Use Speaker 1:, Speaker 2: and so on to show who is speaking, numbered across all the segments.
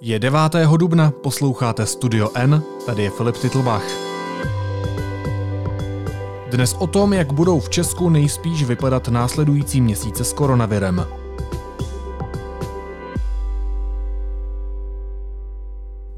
Speaker 1: Je 9. dubna, posloucháte Studio N, tady je Filip Titlbach. Dnes o tom, jak budou v Česku nejspíš vypadat následující měsíce s koronavirem.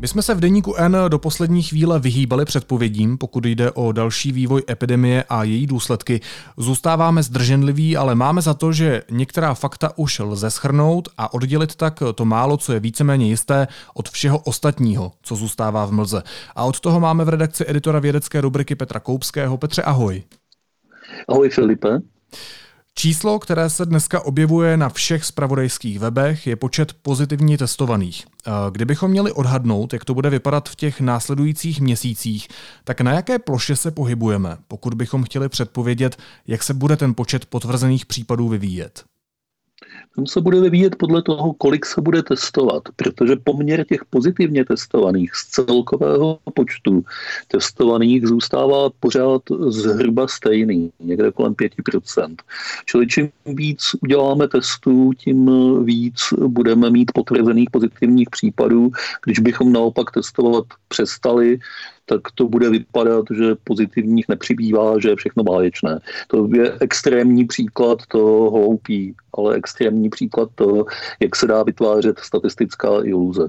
Speaker 1: Jsme se v deníku N do poslední chvíle vyhýbali předpovědím, pokud jde o další vývoj epidemie a její důsledky. Zůstáváme zdrženliví, ale máme za to, že některá fakta už lze schrnout a oddělit tak to málo, co je víceméně jisté, od všeho ostatního, co zůstává v mlze. A od toho máme v redakci editora vědecké rubriky Petra Koupského. Petře, ahoj.
Speaker 2: Ahoj Filipe.
Speaker 1: Číslo, které se dneska objevuje na všech spravodajských webech, je počet pozitivně testovaných. Kdybychom měli odhadnout, jak to bude vypadat v těch následujících měsících, tak na jaké ploše se pohybujeme, pokud bychom chtěli předpovědět, jak se bude ten počet potvrzených případů vyvíjet?
Speaker 2: Tam se bude vyvíjet podle toho, kolik se bude testovat, protože poměr těch pozitivně testovaných z celkového počtu testovaných zůstává pořád zhruba stejný, někde kolem 5%. Čili čím víc uděláme testů, tím víc budeme mít potvrzených pozitivních případů. Když bychom naopak testovat přestali, tak to bude vypadat, že pozitivních nepřibývá, že je všechno báječné. To je extrémní příklad toho hloupý, ale extrémní příklad toho, jak se dá vytvářet statistická iluze.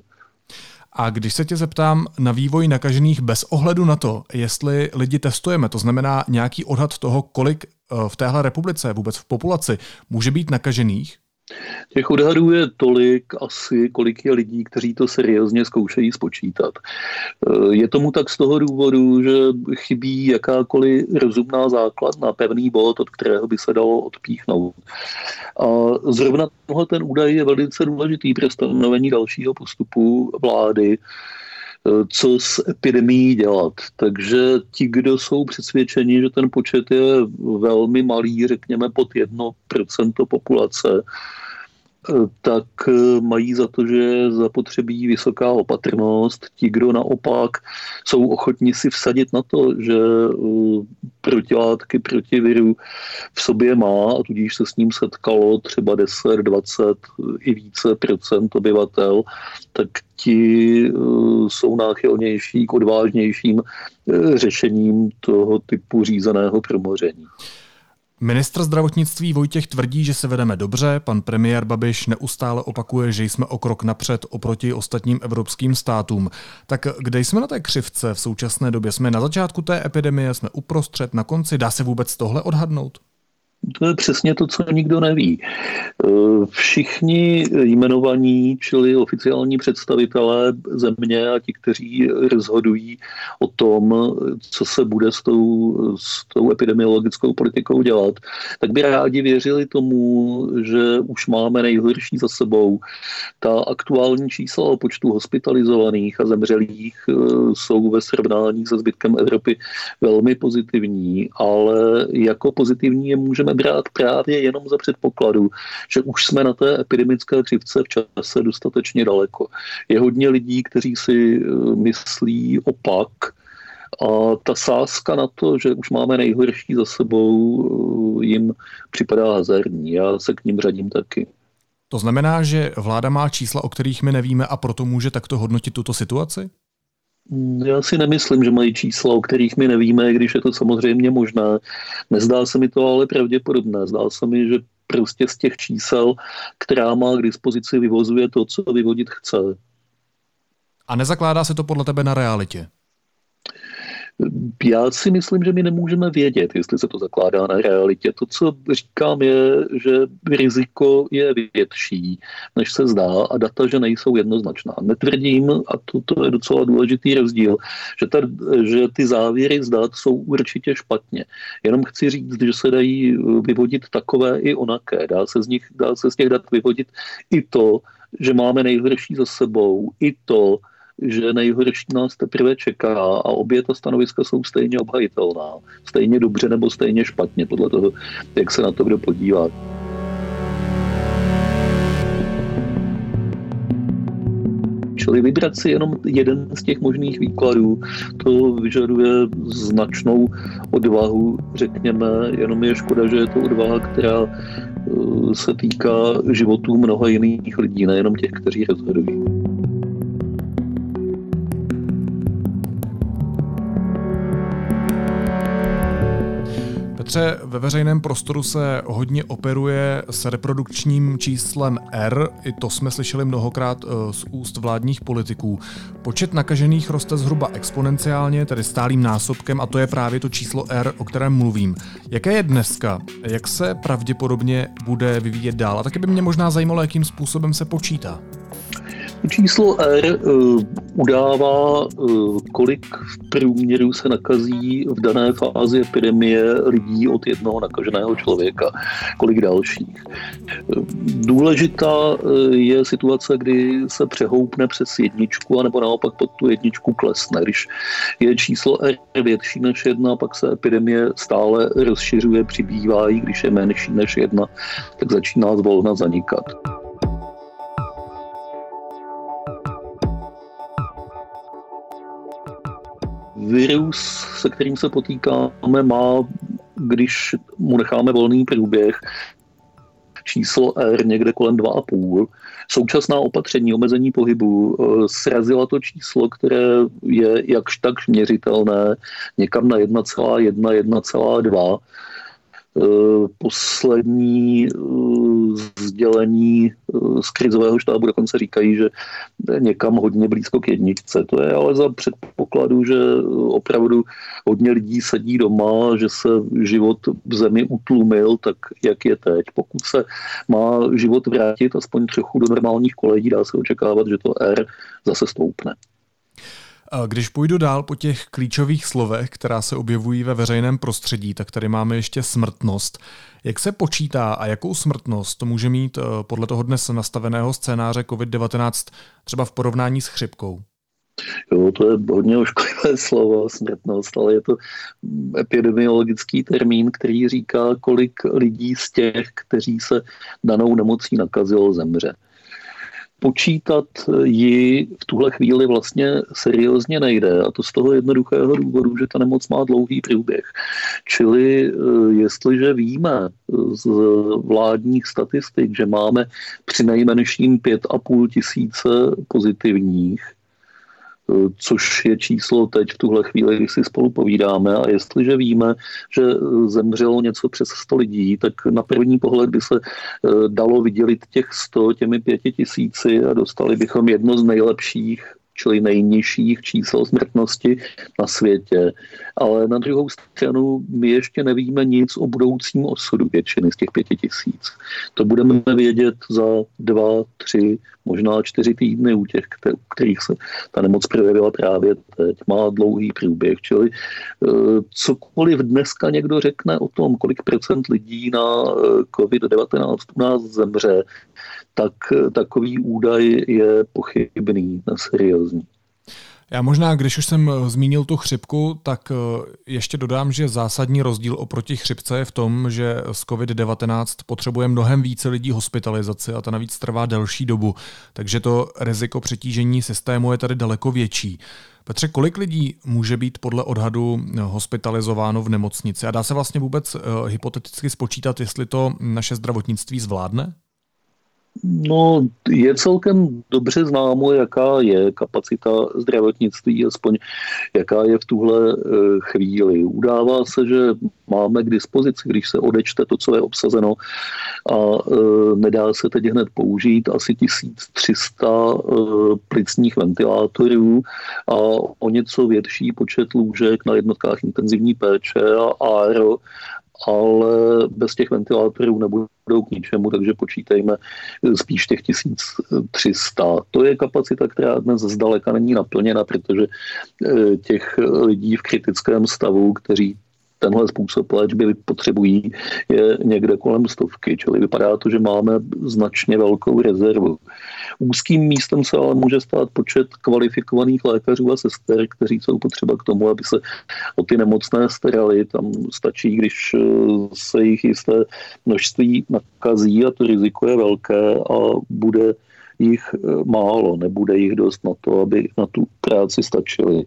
Speaker 1: A když se tě zeptám na vývoj nakažených bez ohledu na to, jestli lidi testujeme, to znamená nějaký odhad toho, kolik eh, v téhle republice, vůbec v populaci, může být nakažených,
Speaker 2: Těch odhadů je tolik asi, kolik je lidí, kteří to seriózně zkoušejí spočítat. Eh, je tomu tak z toho důvodu, že chybí jakákoliv rozumná základna, pevný bod, od kterého by se dalo odpíchnout. A zrovna tohle ten údaj je velice důležitý pro stanovení dalšího postupu vlády, co s epidemií dělat. Takže ti, kdo jsou přesvědčeni, že ten počet je velmi malý, řekněme pod 1% populace, tak eh, mají za to, že zapotřebí vysoká opatrnost. Ti, kdo naopak jsou ochotní si vsadit na to, že eh, protilátky proti viru v sobě má a tudíž se s ním setkalo třeba 10, 20 i více procent obyvatel, tak ti eh, jsou náchylnější k odvážnějším řešením toho typu řízeného promoření.
Speaker 1: Ministr zdravotnictví Vojtěch tvrdí, že se vedeme dobře, pan premiér Babiš neustále opakuje, že jsme o krok napřed oproti ostatním evropským státům. Tak kde jsme na té křivce v současné době? Jsme na začátku té epidemie, jsme uprostřed, na konci? Dá se vůbec tohle odhadnout?
Speaker 2: To je přesně to, co nikdo neví. E, všichni jmenovaní, čili oficiální představitelé země a ti, kteří rozhodují o tom, co se bude s tou, s tou epidemiologickou politikou dělat, tak by rádi věřili tomu, že už máme nejhorší za sebou. Ta aktuální čísla o počtu hospitalizovaných a zemřelých e, jsou ve srovnání se zbytkem Evropy velmi pozitivní, ale jako pozitivní je můžeme můžeme brát právě jenom za předpokladu, že už jsme na té epidemické křivce v čase dostatečně daleko. Je hodně lidí, kteří si eh, myslí opak, a ta sázka na to, že už máme nejhorší za sebou, eh, jim připadá hazardní. Já se k ním řadím taky.
Speaker 1: To znamená, že vláda má čísla, o kterých my nevíme a proto může takto hodnotit tuto situaci?
Speaker 2: Já si nemyslím, že mají čísla, o kterých my nevíme, když je to samozřejmě možné. Nezdá se mi to ale pravděpodobné. Zdá se mi, že prostě z těch čísel, která má k dispozici, vyvozuje to, co vyvodit chce.
Speaker 1: A nezakládá se to podle tebe na realitě?
Speaker 2: Já si myslím, že my nemůžeme vědět, jestli se to zakládá na realitě. To, co říkám, je, že riziko je větší, než se zdá a data, že nejsou jednoznačná. Netvrdím, a to, to je docela důležitý rozdíl, že, ta, že ty závěry z dat jsou určitě špatně. Jenom chci říct, že se dají vyvodit takové i onaké. Dá se z, nich, dá se z těch dat vyvodit i to, že máme nejhorší za sebou, i to, že nejhorší nás teprve čeká a obě ta stanoviska jsou stejně obhajitelná. Stejně dobře nebo stejně špatně, podle toho, jak se na to kdo podívá. Čili vybrat si jenom jeden z těch možných výkladů, to vyžaduje značnou odvahu, řekněme, jenom je škoda, že je to odvaha, která eh, se týká životů mnoha jiných lidí, nejenom těch, kteří rozhodují.
Speaker 1: Petře, ve veřejném prostoru se hodně operuje s reprodukčním číslem R, i to jsme slyšeli mnohokrát eh, z úst vládních politiků. Počet nakažených roste zhruba exponenciálně, tedy stálým násobkem, a to je právě to číslo R, o kterém mluvím. Jaké je dneska? Jak se pravděpodobně bude vyvíjet dál? A taky by mě možná zajímalo, jakým způsobem se počítá.
Speaker 2: Číslo R uh, udává, uh, kolik v průměru se nakazí v dané fázi epidemie lidí od jednoho nakaženého člověka, kolik dalších. Uh, důležitá je situace, kdy se přehoupne přes jedničku, anebo naopak pod tu jedničku klesne. Když je číslo R větší než jedna, pak se epidemie stále rozšiřuje, přibývá když je menší než jedna, tak začíná zvolna zanikat. Virus, se kterým se potýkáme, má, když mu necháme volný průběh, číslo R někde kolem 2,5. Současná opatření omezení pohybu eh, srazila to číslo, které je jakž tak měřitelné, někam na 1,1, 1,2 Eh, poslední eh, sdělení eh, z krizového štábu dokonce říkají, že někam hodně blízko k jedničce. To je ale za předpokladu, že opravdu hodně lidí sedí doma, že se život v zemi utlumil, tak jak je teď. Pokud se má život vrátit aspoň trochu do normálních kolejí, dá se očekávat, že to R zase stoupne.
Speaker 1: Když půjdu dál po těch klíčových slovech, která se objevují ve veřejném prostředí, tak tady máme ještě smrtnost. Jak se počítá a jakou smrtnost může mít eh, podle toho dnes nastaveného scénáře COVID-19 třeba v porovnání s chřipkou?
Speaker 2: Jo, to je hodně ošklivé slovo, smrtnost, ale je to epidemiologický termín, který říká, kolik lidí z těch, kteří se danou nemocí nakazilo, zemře počítat ji v tuhle chvíli vlastně seriózně nejde. A to z toho jednoduchého důvodu, že ta nemoc má dlouhý průběh. Čili eh, jestliže víme z vládních statistik, že máme při nejmenším 5,5 tisíce pozitivních, což je číslo teď v tuhle chvíli, když si spolu povídáme. A jestliže víme, že zemřelo něco přes 100 lidí, tak na první pohled by se eh, dalo vydělit těch 100 těmi pěti tisíci a dostali bychom jedno z nejlepších čili nejnižších čísel smrtnosti na světě. Ale na druhou stranu my ještě nevíme nic o budoucím osudu většiny z těch pěti tisíc. To budeme vědět za dva, tři, možná čtyři týdny u těch, kterých se ta nemoc projevila právě teď. Má dlouhý průběh, čili eh, cokoliv dneska někdo řekne o tom, kolik procent lidí na eh, COVID-19 u nás zemře, tak eh, takový údaj je pochybný, neseriózní.
Speaker 1: Já možná, když už jsem eh, zmínil tu chřipku, tak eh, ještě dodám, že zásadní rozdíl oproti chřipce je v tom, že z COVID-19 potřebuje mnohem více lidí hospitalizaci a ta navíc trvá delší dobu, takže to riziko přetížení systému je tady daleko větší. Petře, kolik lidí může být podle odhadu hospitalizováno v nemocnici a dá se vlastně vůbec hypoteticky spočítat, jestli to naše zdravotnictví zvládne?
Speaker 2: No, je celkem dobře známo, jaká je kapacita zdravotnictví, aspoň jaká je v tuhle eh, chvíli. Udává se, že máme k dispozici, když se odečte to, co je obsazeno a e, nedá se teď hned použít, asi 1300 e, plicních ventilátorů a o něco větší počet lůžek na jednotkách intenzivní péče a ARO ale bez těch ventilátorů nebudou k ničemu, takže počítejme spíš těch 1300. To je kapacita, která dnes zdaleka není naplněna, protože eh, těch lidí v kritickém stavu, kteří tenhle způsob léčby potřebují, je někde kolem stovky, čili vypadá to, že máme značně velkou rezervu. Úzkým místem se ale může stát počet kvalifikovaných lékařů a sester, kteří jsou potřeba k tomu, aby se o ty nemocné starali. Tam stačí, když eh, se jich jisté množství nakazí a to riziko je velké a bude jich eh, málo, nebude jich dost na to, aby na tu práci stačili.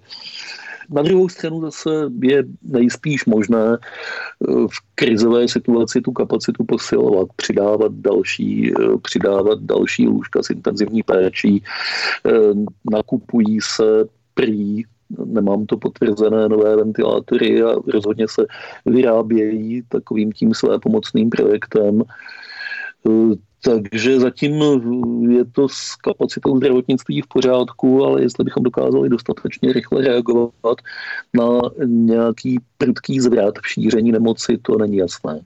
Speaker 2: Na druhou stranu zase je nejspíš možné eh, v krizové situaci tu kapacitu posilovat, přidávat další, eh, přidávat další lůžka s intenzivní péčí. Eh, nakupují se prý nemám to potvrzené nové ventilátory a rozhodně se vyrábějí takovým tím své pomocným projektem. Takže zatím je to s kapacitou zdravotnictví v pořádku, ale jestli bychom dokázali dostatečně rychle reagovat na nějaký prudký zvrat v šíření nemoci, to není jasné.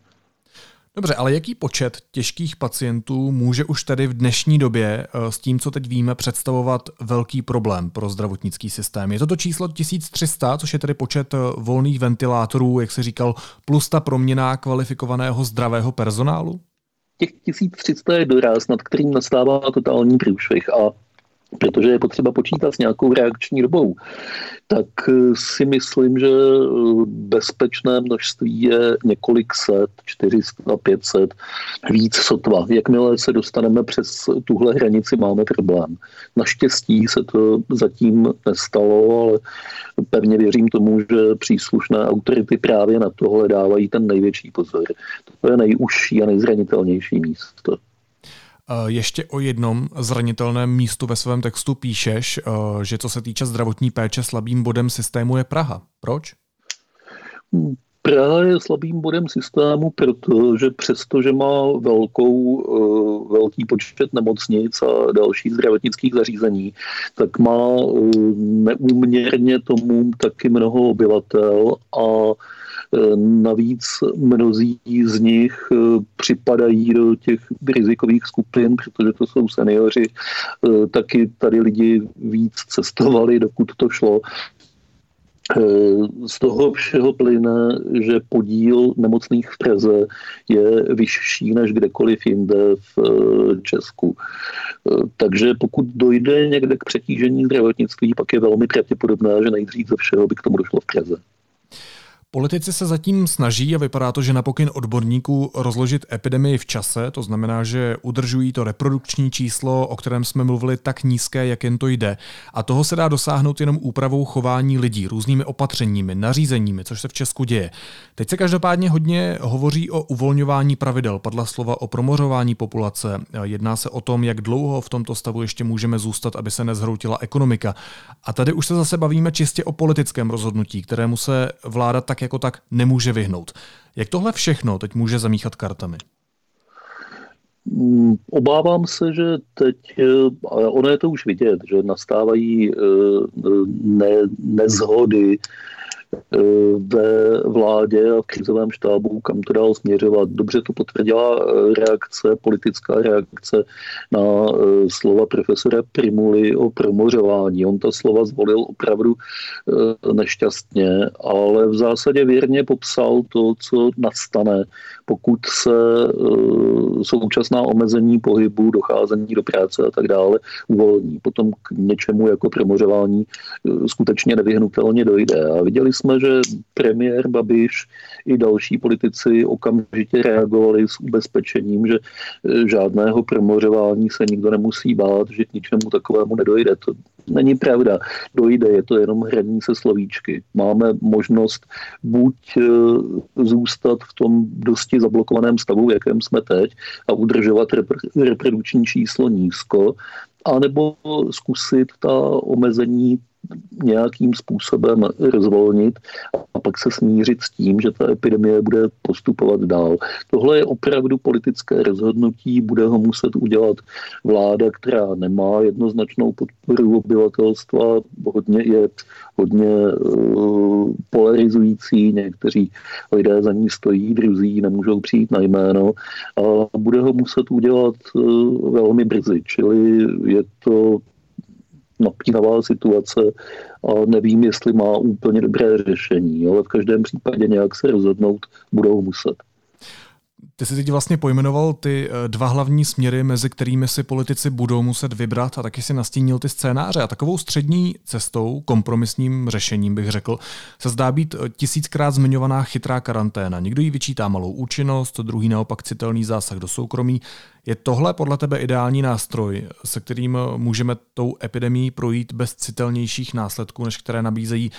Speaker 1: Dobře, ale jaký počet těžkých pacientů může už tedy v dnešní době eh, s tím, co teď víme, představovat velký problém pro zdravotnický systém? Je to to číslo 1300, což je tedy počet eh, volných ventilátorů, jak se říkal, plus ta proměna kvalifikovaného zdravého personálu?
Speaker 2: Těch 1300 je doraz, nad kterým nastává totální průšvih a protože je potřeba počítat s nějakou reakční dobou, tak eh, si myslím, že eh, bezpečné množství je několik set, 400, 500, víc sotva. Jakmile se dostaneme přes tuhle hranici, máme problém. Naštěstí se to zatím nestalo, ale pevně věřím tomu, že příslušné autority právě na tohle dávají ten největší pozor. To je nejužší a nejzranitelnější místo.
Speaker 1: Eh, ještě o jednom zranitelném místu ve svém textu píšeš, eh, že co se týče zdravotní péče slabým bodem systému je Praha. Proč?
Speaker 2: Praha je slabým bodem systému, protože přesto, že má velkou, eh, velký počet nemocnic a dalších zdravotnických zařízení, tak má neúměrně tomu taky mnoho obyvatel a navíc mnozí z nich eh, připadají do těch rizikových skupin, protože to jsou seniori. Eh, taky tady lidi víc cestovali, dokud to šlo. Z toho všeho plyne, že podíl nemocných v Praze je vyšší než kdekoliv jinde v Česku. Takže pokud dojde někde k přetížení zdravotnictví, pak je velmi pravděpodobné, že nejdřív ze všeho by k tomu došlo v Praze.
Speaker 1: Politici se zatím snaží a vypadá to, že na pokyn odborníků rozložit epidemii v čase, to znamená, že udržují to reprodukční číslo, o kterém jsme mluvili, tak nízké, jak jen to jde. A toho se dá dosáhnout jenom úpravou chování lidí, různými opatřeními, nařízeními, což se v Česku děje. Teď se každopádně hodně hovoří o uvolňování pravidel, padla slova o promořování populace. Jedná se o tom, jak dlouho v tomto stavu ještě můžeme zůstat, aby se nezhroutila ekonomika. A tady už se zase bavíme čistě o politickém rozhodnutí, kterému se vláda tak jako tak nemůže vyhnout. Jak tohle všechno teď může zamíchat kartami?
Speaker 2: Mm, obávám se, že teď, ale ono je to už vidět, že nastávají eh, ne, nezhody Eh, ve vládě a v krizovém štábu, kam to dál směřovat. Dobře to potvrdila eh, reakce, politická reakce na eh, slova profesora Primuly o promořování. On ta slova zvolil opravdu nešťastně, ale v zásadě věrně popsal to, co nastane, pokud se současná omezení pohybu, docházení do práce a tak dále uvolní. Potom k něčemu jako promořování skutečně nevyhnutelně dojde. A viděli jsme, že premiér Babiš i další politici okamžitě reagovali s ubezpečením, že e, žádného promořování se nikdo nemusí bát, že k ničemu takovému nedojde. To není pravda. Dojde, je to jenom hraní se slovíčky. Máme možnost buď e, zůstat v tom dosti zablokovaném stavu, v jakém jsme teď, a udržovat reprodukční číslo nízko, anebo zkusit ta omezení nějakým způsobem rozvolnit a pak se smířit s tím, že ta epidemie bude postupovat dál. Tohle je opravdu politické rozhodnutí, bude ho muset udělat vláda, která nemá jednoznačnou podporu obyvatelstva, hodně je hodně uh, polarizující, někteří lidé za ní stojí, druzí nemůžou přijít na jméno a bude ho muset udělat uh, velmi brzy, čili je to napínavá situace a nevím, jestli má úplně dobré řešení, ale v každém případě nějak se rozhodnout budou muset.
Speaker 1: Ty jsi teď vlastně pojmenoval ty eh, dva hlavní směry, mezi kterými si politici budou muset vybrat a taky si nastínil ty scénáře. A takovou střední cestou, kompromisním řešením bych řekl, se zdá být eh, tisíckrát zmiňovaná chytrá karanténa. Někdo jí vyčítá malou účinnost, druhý naopak citelný zásah do soukromí. Je tohle podle tebe ideální nástroj, se kterým eh, můžeme tou epidemí projít bez citelnějších následků, než které nabízejí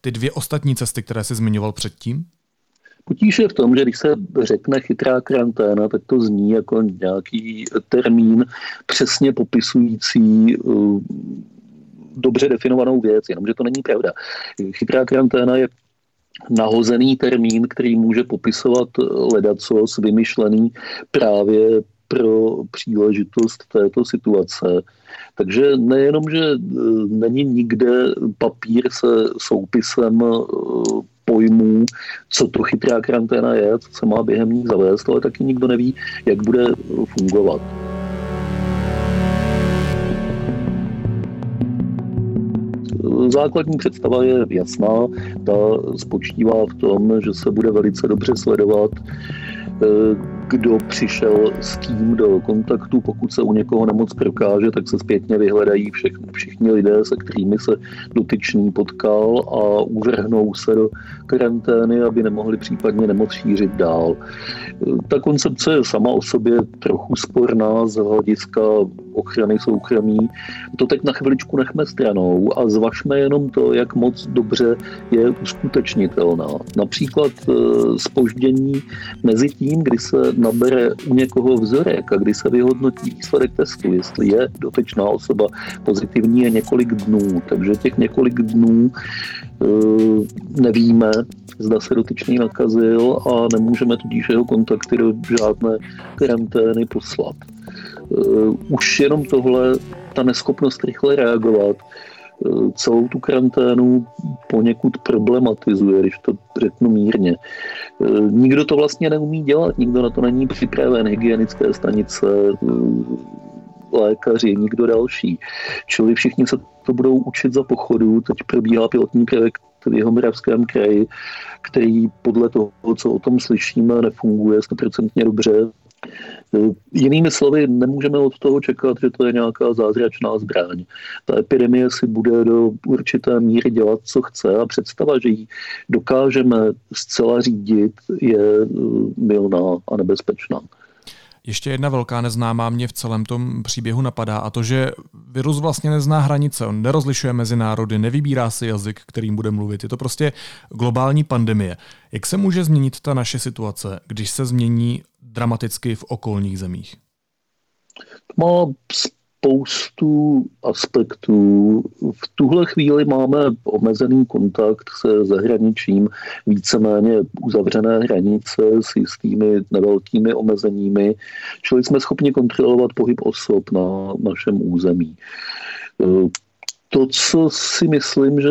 Speaker 1: ty dvě ostatní cesty, které jsi zmiňoval předtím?
Speaker 2: Potíž je v tom, že když se řekne chytrá karanténa, tak to zní jako nějaký termín přesně popisující uh, dobře definovanou věc, jenomže to není pravda. Chytrá karanténa je nahozený termín, který může popisovat ledacos vymyšlený právě pro příležitost této situace. Takže nejenom, že e, není nikde papír se soupisem pojmů, co to chytrá karanténa je, co se má během ní zavést, ale taky nikdo neví, jak bude fungovat. Základní představa je jasná, ta spočívá v tom, že se bude velice dobře sledovat, e, kdo přišel s kým do kontaktu. Pokud se u někoho nemoc prokáže, tak se zpětně vyhledají všechny, všichni lidé, se kterými se dotyčný potkal a uvrhnou se do karantény, aby nemohli případně nemoc šířit dál. Ta koncepce je sama o sobě trochu sporná z hlediska ochrany soukromí. To teď na chviličku nechme stranou a zvažme jenom to, jak moc dobře je uskutečnitelná. Například spoždění e, mezi tím, kdy se nabere u někoho vzorek a kdy se vyhodnotí výsledek testu, jestli je dotečná osoba pozitivní, je několik dnů. Takže těch několik dnů e, nevíme, zda se dotyčný nakazil a nemůžeme tudíž jeho kontakty do žádné karantény poslat. E, už jenom tohle, ta neschopnost rychle reagovat, Eh, celou tu karanténu poněkud problematizuje, když to řeknu mírně. Eh, nikdo to vlastně neumí dělat, nikdo na to není připraven, hygienické stanice, eh, lékaři, nikdo další. Čili všichni se to budou učit za pochodu. Teď probíhá pilotní projekt v Jihomoravském kraji, který podle toho, co o tom slyšíme, nefunguje stoprocentně dobře. Jinými slovy, nemůžeme od toho čekat, že to je nějaká zázračná zbraň. Ta epidemie si bude do určité míry dělat, co chce a představa, že ji dokážeme zcela řídit, je milná a nebezpečná.
Speaker 1: Ještě jedna velká neznámá mě v celém tom příběhu napadá a to, že virus vlastně nezná hranice, on nerozlišuje mezi národy, nevybírá si jazyk, kterým bude mluvit. Je to prostě globální pandemie. Jak se může změnit ta naše situace, když se změní dramaticky v okolních zemích?
Speaker 2: Má spoustu aspektů. V tuhle chvíli máme omezený kontakt se zahraničím, víceméně uzavřené hranice s jistými nevelkými omezeními, čili jsme schopni kontrolovat pohyb osob na našem území. To, co si myslím, že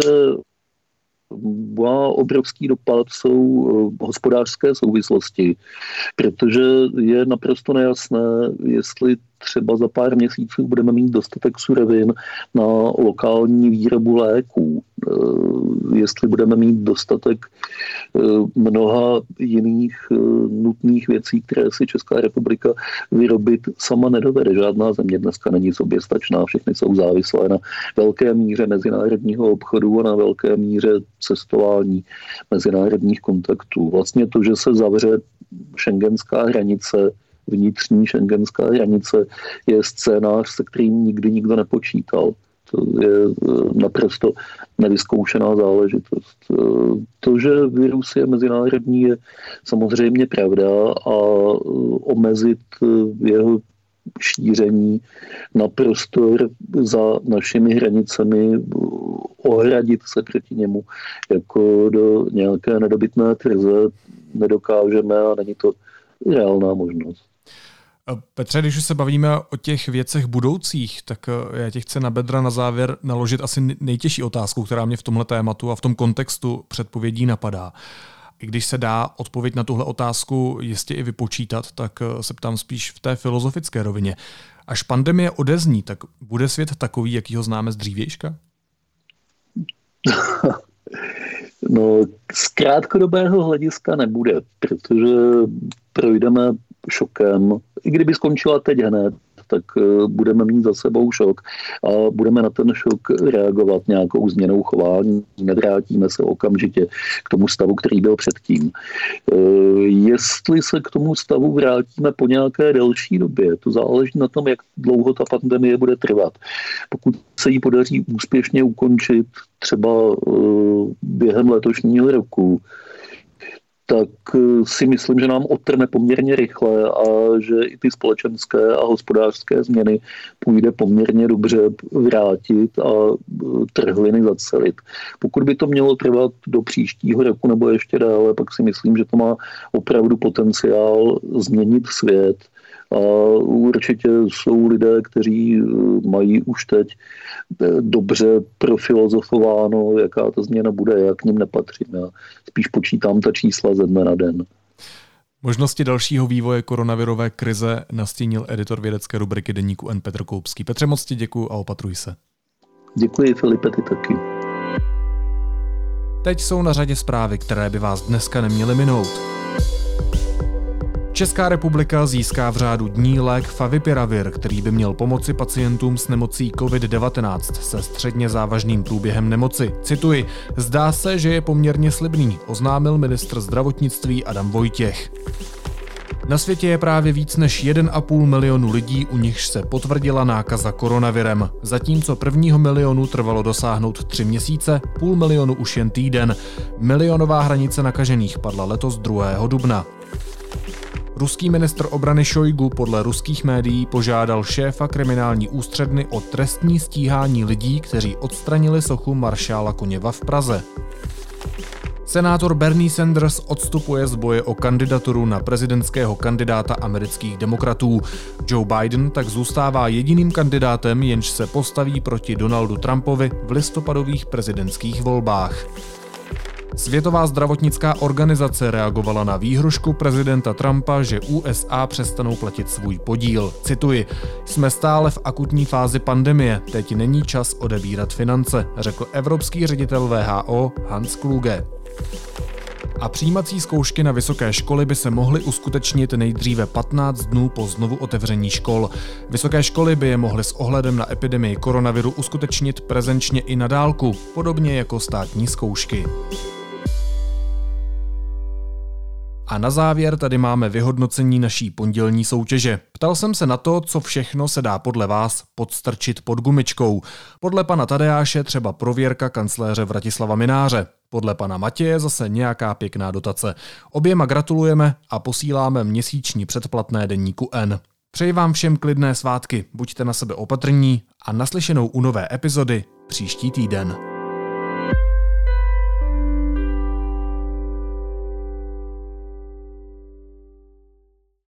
Speaker 2: má obrovský dopad, jsou eh, hospodářské souvislosti, protože je naprosto nejasné, jestli třeba za pár měsíců budeme mít dostatek surovin na lokální výrobu léků, eh, jestli budeme mít dostatek eh, mnoha jiných eh, nutných věcí, které si Česká republika vyrobit sama nedovede. Žádná země dneska není soběstačná, všechny jsou závislé na velké míře mezinárodního obchodu a na velké míře cestování mezinárodních kontaktů. Vlastně to, že se zavře šengenská hranice, vnitřní šengenská hranice je scénář, se kterým nikdy nikdo nepočítal. To je e, naprosto nevyzkoušená záležitost. E, to, že virus je mezinárodní, je samozřejmě pravda a e, omezit jeho šíření na prostor za našimi hranicemi, ohradit se proti němu jako do nějaké nedobytné tvrze nedokážeme a není to reálná možnost.
Speaker 1: Petře, když už se bavíme o těch věcech budoucích, tak eh, já tě chci na bedra na závěr naložit asi nejtěžší otázku, která mě v tomhle tématu a v tom kontextu předpovědí napadá. I když se dá odpověď na tuhle otázku jistě i vypočítat, tak eh, se ptám spíš v té filozofické rovině. Až pandemie odezní, tak bude svět takový, jaký ho známe z dřívějška?
Speaker 2: No, z krátkodobého hlediska nebude, protože projdeme šokem, i kdyby skončila teď hned, tak eh, budeme mít za sebou šok a budeme na ten šok reagovat nějakou změnou chování. Nevrátíme se okamžitě k tomu stavu, který byl předtím. Eh, jestli se k tomu stavu vrátíme po nějaké delší době, to záleží na tom, jak dlouho ta pandemie bude trvat. Pokud se jí podaří úspěšně ukončit třeba eh, během letošního roku, tak eh, si myslím, že nám otrne poměrně rychle a že i ty společenské a hospodářské změny půjde poměrně dobře vrátit a eh, trhliny zacelit. Pokud by to mělo trvat do příštího roku nebo ještě dále, pak si myslím, že to má opravdu potenciál změnit svět a určitě jsou lidé, kteří eh, mají už teď eh, dobře profilozofováno, jaká ta změna bude, jak k ním nepatřím. Já spíš počítám ta čísla ze dne na den.
Speaker 1: Možnosti dalšího vývoje koronavirové krize nastínil editor vědecké rubriky deníku N. Petr Koupský. Petře, moc ti děkuji a opatruj se.
Speaker 2: Děkuji, Filipe, ty taky.
Speaker 1: Teď jsou na řadě zprávy, které by vás dneska neměly minout. Česká republika získá v řádu dní lék Favipiravir, který by měl pomoci pacientům s nemocí COVID-19 se středně závažným průběhem nemoci. Cituji, zdá se, že je poměrně slibný, oznámil ministr zdravotnictví Adam Vojtěch. Na světě je právě víc než 1,5 milionu lidí, u nichž se potvrdila nákaza koronavirem. Zatímco prvního milionu trvalo dosáhnout tři měsíce, půl milionu už jen týden. Milionová hranice nakažených padla letos 2. dubna. Ruský ministr obrany Šojgu podle ruských médií požádal šéfa kriminální ústředny o trestní stíhání lidí, kteří odstranili sochu maršála Koněva v Praze. Senátor Bernie Sanders odstupuje z boje o kandidaturu na prezidentského kandidáta amerických demokratů. Joe Biden tak zůstává jediným kandidátem, jenž se postaví proti Donaldu Trumpovi v listopadových prezidentských volbách. Světová zdravotnická organizace reagovala na výhrušku prezidenta Trumpa, že USA přestanou platit svůj podíl. Cituji, jsme stále v akutní fázi pandemie, teď není čas odebírat finance, řekl evropský ředitel VHO Hans Kluge. A přijímací zkoušky na vysoké školy by se mohly uskutečnit nejdříve 15 dnů po znovu otevření škol. Vysoké školy by je mohly s ohledem na epidemii koronaviru uskutečnit prezenčně i na dálku, podobně jako státní zkoušky. A na závěr tady máme vyhodnocení naší pondělní soutěže. Ptal jsem se na to, co všechno se dá podle vás podstrčit pod gumičkou. Podle pana Tadeáše třeba prověrka kancléře Vratislava Mináře. Podle pana Matěje zase nějaká pěkná dotace. Oběma gratulujeme a posíláme měsíční předplatné denníku N. Přeji vám všem klidné svátky, buďte na sebe opatrní a naslyšenou u nové epizody příští týden.